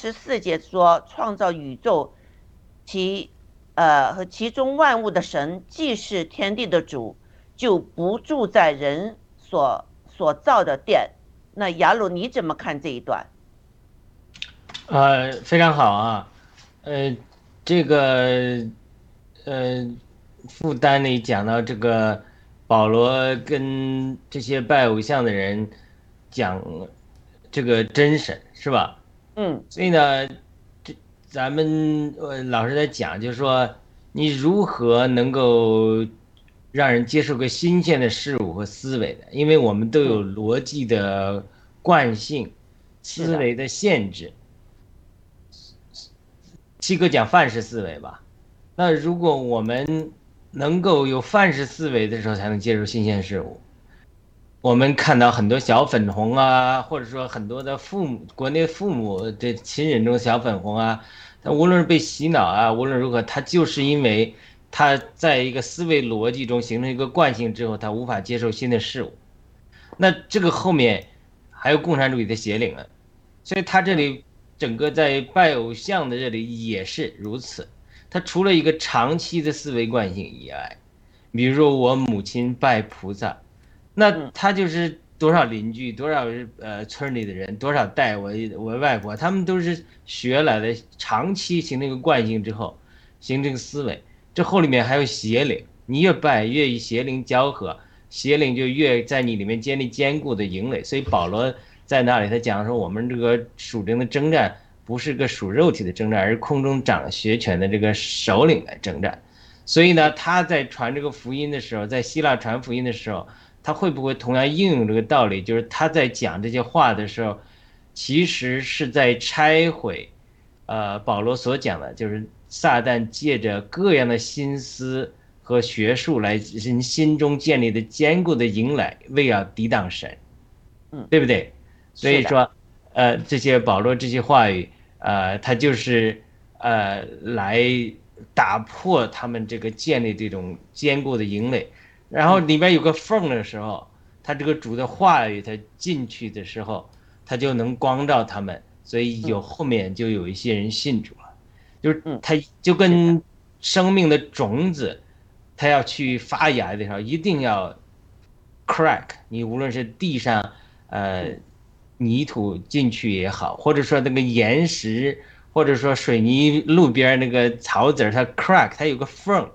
十四节说，创造宇宙，其呃和其中万物的神，既是天地的主，就不住在人所所造的殿。那雅鲁你怎么看这一段？呃，非常好啊，呃，这个呃，负担里讲到这个保罗跟这些拜偶像的人讲这个真神是吧？嗯，所以呢，这咱们呃老师在讲，就是说你如何能够让人接受个新鲜的事物和思维的，因为我们都有逻辑的惯性、思维的限制。七哥讲范式思维吧，那如果我们能够有范式思维的时候，才能接受新鲜事物。我们看到很多小粉红啊，或者说很多的父母，国内父母的亲人中小粉红啊，他无论是被洗脑啊，无论如何，他就是因为他在一个思维逻辑中形成一个惯性之后，他无法接受新的事物。那这个后面还有共产主义的邪灵啊，所以他这里。整个在拜偶像的这里也是如此，他除了一个长期的思维惯性以外，比如说我母亲拜菩萨，那他就是多少邻居、多少呃村里的人、多少代我我外婆，他们都是学来的，长期形成一个惯性之后，形成思维。这后里面还有邪灵，你越拜越与邪灵交合，邪灵就越在你里面建立坚固的营垒。所以保罗。在那里，他讲说，我们这个属灵的征战不是个属肉体的征战，而是空中掌学权的这个首领来征战。所以呢，他在传这个福音的时候，在希腊传福音的时候，他会不会同样应用这个道理？就是他在讲这些话的时候，其实是在拆毁，呃，保罗所讲的，就是撒旦借着各样的心思和学术来人心中建立的坚固的营垒，为要抵挡神，嗯，对不对？所以说，呃，这些保罗这些话语，呃，他就是，呃，来打破他们这个建立这种坚固的营垒，然后里面有个缝的时候，他这个主的话语他进去的时候，他就能光照他们，所以有后面就有一些人信主了，就是他就跟生命的种子，他要去发芽的时候，一定要 crack，你无论是地上，呃。泥土进去也好，或者说那个岩石，或者说水泥路边那个草籽它 crack，它有个缝，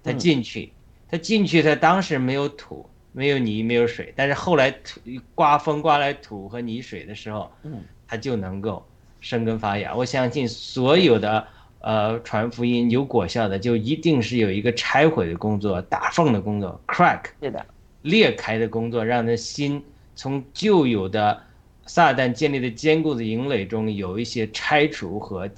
它进去，它进去，它当时没有土，没有泥，没有水，但是后来土刮风刮来土和泥水的时候，嗯，它就能够生根发芽。我相信所有的呃传福音有果效的，就一定是有一个拆毁的工作、打缝的工作、crack，是的，裂开的工作，让那心从旧有的。撒旦建立的坚固的营垒中有一些拆除和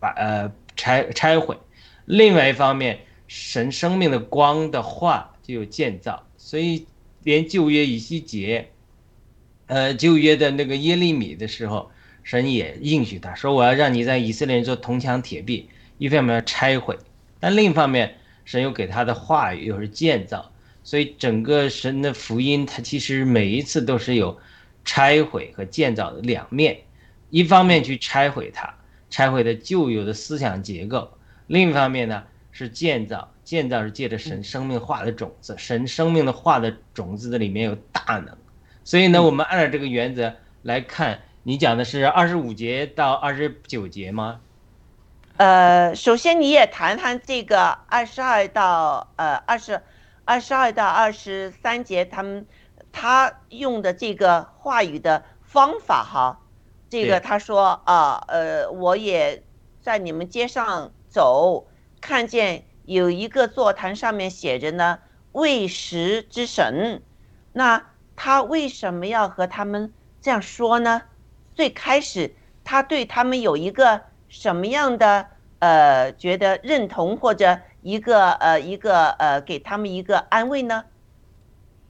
把呃拆拆毁，另外一方面，神生命的光的话就有建造，所以连旧约以西结，呃旧约的那个耶利米的时候，神也应许他说我要让你在以色列人做铜墙铁壁，一方面要拆毁，但另一方面，神又给他的话语又是建造，所以整个神的福音，它其实每一次都是有。拆毁和建造的两面，一方面去拆毁它，拆毁的旧有的思想结构；另一方面呢是建造，建造是借着神生命化的种子，神生命的化的种子的里面有大能，所以呢，我们按照这个原则来看，你讲的是二十五节到二十九节吗？呃，首先你也谈谈这个二十二到呃二十二十二到二十三节他们。他用的这个话语的方法哈，这个他说啊，呃，我也在你们街上走，看见有一个座谈上面写着呢“喂食之神”，那他为什么要和他们这样说呢？最开始他对他们有一个什么样的呃觉得认同或者一个呃一个呃给他们一个安慰呢？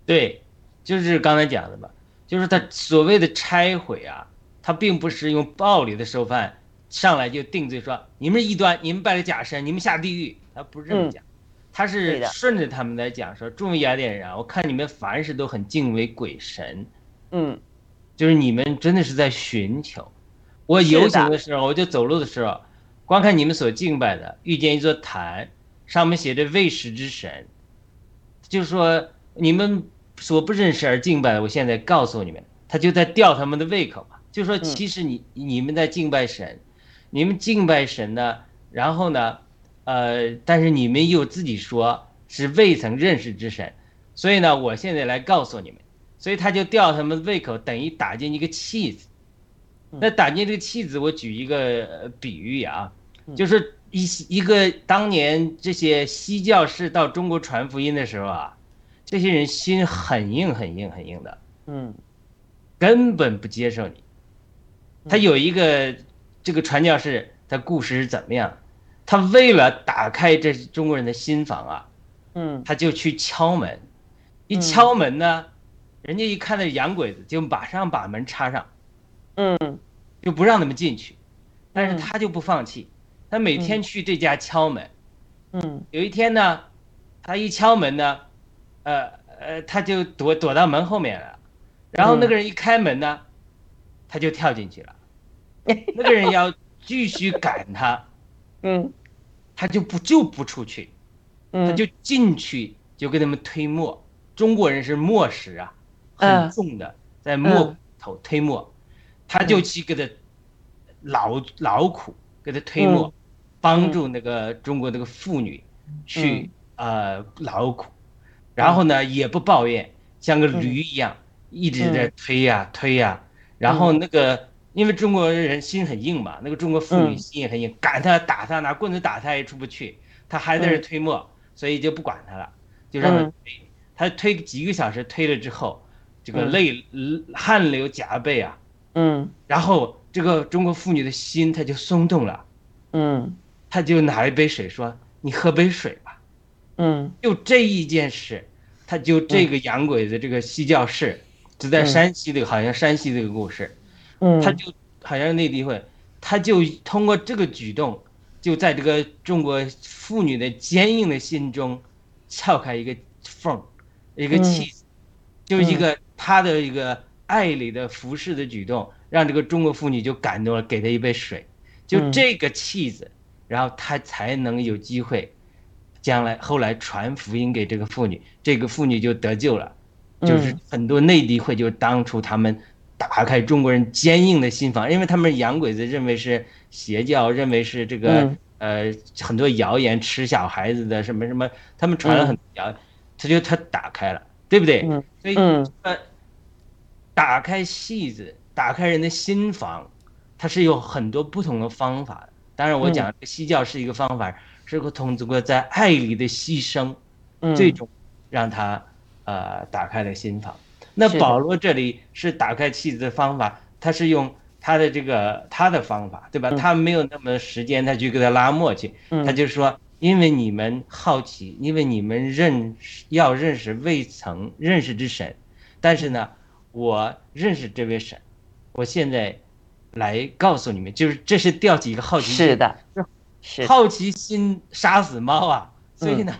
对。就是刚才讲的吧，就是他所谓的拆毁啊，他并不是用暴力的手法上来就定罪说你们异端，你们拜了假神，你们下地狱。他不是这么讲，他是顺着他们来讲说，众位雅典人啊，我看你们凡事都很敬畏鬼神，嗯，就是你们真的是在寻求，我游行的的时候，我就走路的时候，观看你们所敬拜的，遇见一座坛，上面写着“未食之神”，就是说你们所不认识而敬拜的，我现在告诉你们，他就在吊他们的胃口嘛。就说其实你你们在敬拜神，你们敬拜神呢，然后呢，呃，但是你们又自己说是未曾认识之神，所以呢，我现在来告诉你们，所以他就吊他们的胃口，等于打进一个气子。那打进这个气子，我举一个呃比喻啊，就是一一个当年这些西教士到中国传福音的时候啊，这些人心很硬很硬很硬的，嗯。根本不接受你。他有一个这个传教士，他故事是怎么样？他为了打开这中国人的心房啊，嗯。他就去敲门，一嗯敲门呢，人家一看那洋鬼子，就马上把门插上，嗯。就不让他们进去。但是嗯。他就不放弃，他每天去这家敲门。嗯。有一天呢，他一敲门呢，呃呃，他就躲躲到门后面了，然后那个人一开门呢，他就跳进去了。那个人要继续赶他，嗯。他就不就不出去，他嗯，就进去就给他们推磨。中国人是磨石啊，嗯很重的，在磨头推磨，他就去给他劳劳苦给他推磨，帮助那个中国那个妇女去呃劳苦，然后呢也不抱怨，像个驴一样一直在推呀推呀，然后那个因为中国人心很硬嘛，那个中国妇女嗯。心也很硬，赶他打他拿棍子打他也出不去，他还在这推磨，所以就不管他了，就让他嗯。推，他推几个小时推了之后，这个嗯。泪汗流浃背啊，嗯。然后这个中国妇女的心她就松动了，嗯。她就拿了一杯水说：“你喝杯水吧。嗯”就这一件事，他就这个洋鬼子这个西教士，就在山西的，好像山西这个故事，嗯，他就好像内地会，他就通过这个举动，就在这个中国妇女的坚硬的心中撬开一个缝，一个气子，就一个他的一个爱里的服侍的举动，让这个中国妇女就感动了，给他一杯水，就这个气子，然后他才能有机会，将来后来传福音给这个妇女，这个妇女就得救了。就是很多内地会，就是当初他们打开中国人坚硬的心房，因为他们洋鬼子认为是邪教，认为是这个呃很多谣言吃小孩子的什么什么，他们传了很多谣，他就他打开了，对不对？所以呃，打开戏子，打开人的心房，它是有很多不同的方法的。当然，我讲西教是一个方法，是个通过在爱里的牺牲，最终让他。呃，打开了心房。那保罗这里是打开妻子的方法，他是用他的这个他的方法，对吧？他没有那么时间，他去给他拉磨去。他就说，因为你们好奇，因为你们认识要认识未曾认识之神，但是呢，我认识这位神，我现在来告诉你们，就是这是吊起一个好奇心。是的，是好奇心杀死猫啊，所以呢。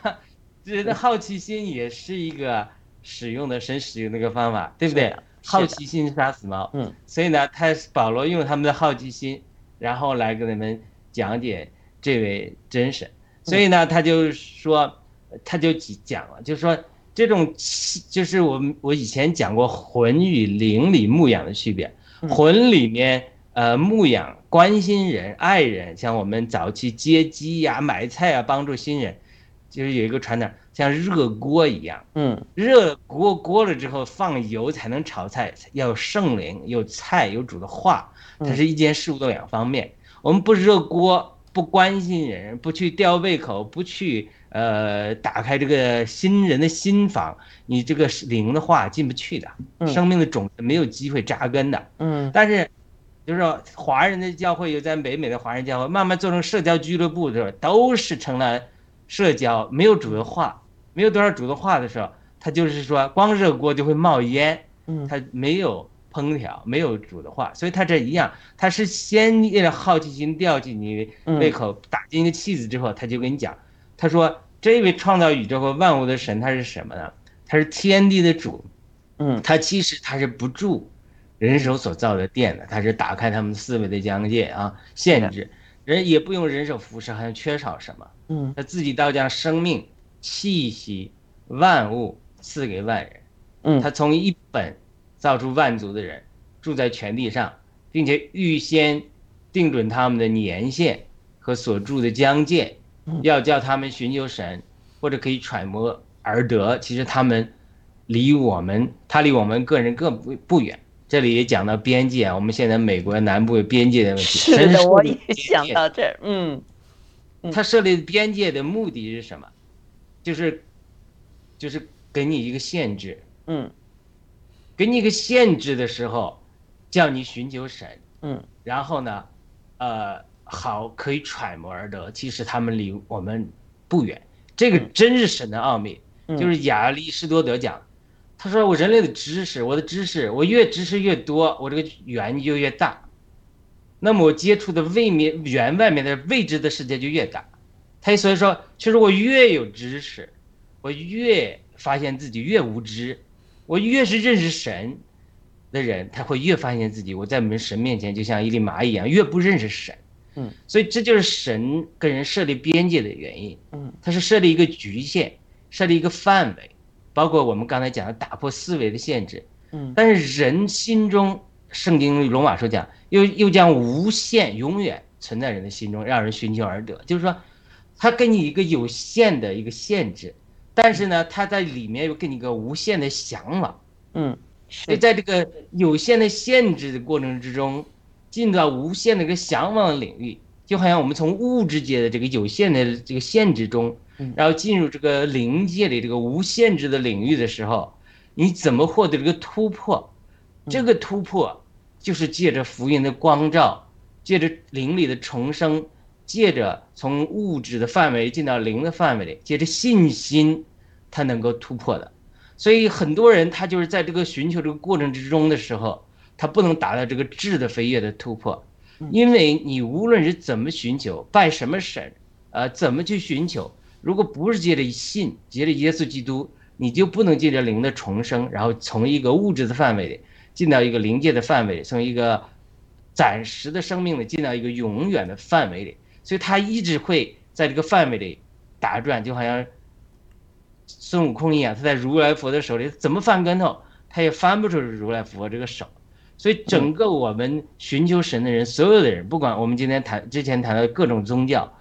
人 的好奇心也是一个使用的神使用的一个方法，对不对？好奇心杀死猫。嗯，所以呢，他保罗用他们的好奇心，然后来给你们讲解这位真神。所以呢，他就说，他就讲了，就是说这种就是我们我以前讲过魂与灵里牧养的区别。魂里面呃牧养关心人爱人，像我们早期接机呀、买菜啊，帮助新人。就是有一个传统，像热锅一样，嗯，热锅锅了之后放油才能炒菜，要有圣灵，有菜，有主的话，它是一件事物的两方面。我们不热锅，不关心人，不去吊胃口，不去呃打开这个新人的心房，你这个灵的话进不去的，生命的种子没有机会扎根的。嗯，但是。就是说，华人的教会有在北美的华人教会，慢慢做成社交俱乐部的时候，都是成了。社交没有主的话，没有多少主的话的时候，他就是说光热锅就会冒烟，嗯，他没有烹调，没有主的话，所以他这一样，他是先让好奇心吊起你胃口，打进一个气子之后，他就跟你讲，他说这位创造宇宙和万物的神他是什么呢？他是天地的主，嗯，他其实他是不住人手所造的殿呢，它是打开他们思维的疆界啊，限制人也不用人手服侍，好像缺少什么。嗯他自己倒将生命、气息、万物赐给万人。嗯他从一本造出万族的人，住在全地上，并且预先定准他们的年限和所住的疆界嗯，要叫他们寻求神，或者可以揣摩而得。其实他们离我们，他离我们个人更不不远。这里也讲到边界啊，我们现在美国南部有边界的问题。是的，我也想到这儿，嗯嗯他设立边界的目的是什么？就是，就是给你一个限制，嗯给你一个限制的时候，叫你寻求神，嗯然后呢，呃，好可以揣摩而得。其实他们离我们不远，这个嗯真是神的奥秘。嗯，就是亚里士多德讲，他说我人类的知识，我的知识，我越知识越多，我这个圆就越大。那么我接触的未面圆外面的未知的世界就越大。他所以说，其实我越有知识，我越发现自己越无知，我越是认识神的人，他会越发现自己我在我们神面前就像一粒蚂蚁一样，越不认识神。嗯，所以这就是神跟人设立边界的原因。嗯它是设立一个局限，设立一个范围，包括我们刚才讲的打破思维的限制。嗯但是人心中，圣经罗马书讲，又又将无限永远存在人的心中，让人寻求而得。就是说，他给你一个有限的一个限制，但是呢，他在里面又给你一个无限的向往。嗯所以在这个有限的限制的过程之中，进到无限的一个向往的领域，就好像我们从物质界的这个有限的这个限制中嗯，然后进入这个灵界里这个无限制的领域的时候，你怎么获得这个突破？这个突破就是借着福音的光照，借着灵里的重生，借着从物质的范围进到灵的范围里，借着信心，他能够突破的。所以很多人他就是在这个寻求这个过程之中的时候，他不能达到这个质的飞跃的突破，因为你无论是怎么寻求，拜什么神，呃，怎么去寻求，如果不是借着信，借着耶稣基督，你就不能借着灵的重生，然后从一个物质的范围里进到一个灵界的范围，从一个暂时的生命里进到一个永远的范围里，所以他一直会在这个范围里打转，就好像孙悟空一样，他在如来佛的手里怎么翻跟头，他也翻不出如来佛这个手。所以整个我们寻求神的人，所有的人，不管我们今天谈之前谈到各种宗教，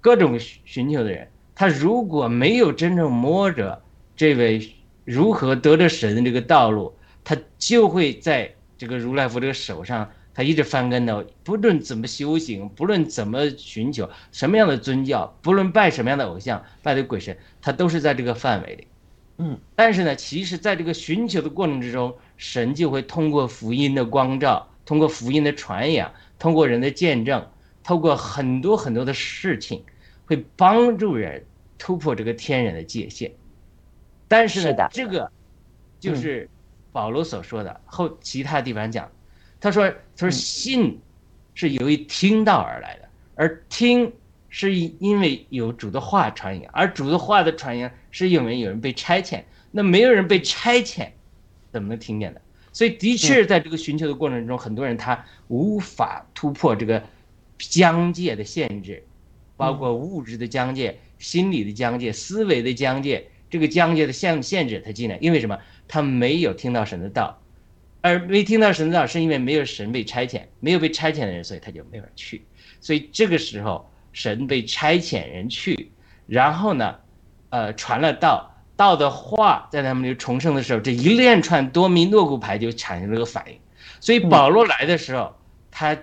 各种寻求的人，他如果没有真正摸着这位如何得着神的这个道路，他就会在这个如来佛这个手上，他一直翻跟头。不论怎么修行，不论怎么寻求什么样的宗教，不论拜什么样的偶像，拜的鬼神，他都是在这个范围里。嗯但是呢，其实在这个寻求的过程之中，神就会通过福音的光照，通过福音的传扬，通过人的见证，透过很多很多的事情，会帮助人突破这个天然的界限。但是呢是，这个就是保罗所说的，后其他地方讲，他说他说信是由于听到而来的，而听是因为有主的话传扬，而主的话的传扬是因为有人被差遣，那没有人被差遣，怎么能听见呢？所以的确在这个寻求的过程中，很多人他无法突破这个疆界的限制，包括物质的疆界、心理的疆界、思维的疆界，这个疆界的限限制他进来，因为什么？他没有听到神的道，而没听到神的道，是因为没有神被差遣，没有被差遣的人，所以他就没法去。所以这个时候，神被差遣人去，然后呢，呃，传了道，道的话在他们就重生的时候，这一连串多米诺骨牌就产生了个反应。所以保罗来的时候，他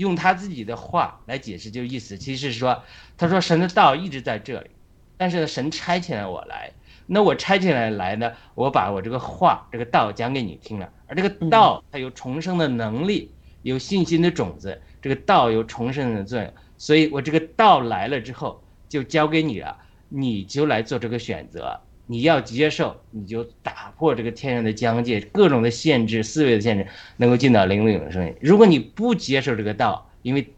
用他自己的话来解释，就意思其实是说，他说神的道一直在这里，但是呢，神差遣了我来，那我差遣来来呢，我把我这个话这个道讲给你听了，而这个道它有重生的能力，有信心的种子，这个道有重生的作用，所以我这个道来了之后就交给你了，你就来做这个选择。你要接受，你就打破这个天然的疆界，各种的限制、思维的限制，能够进到灵里的声音。如果你不接受这个道，因为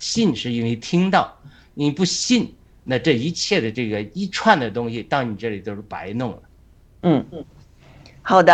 信是因为听到，你不信，那这一切的这个一串的东西到你这里都是白弄了。嗯嗯，好的，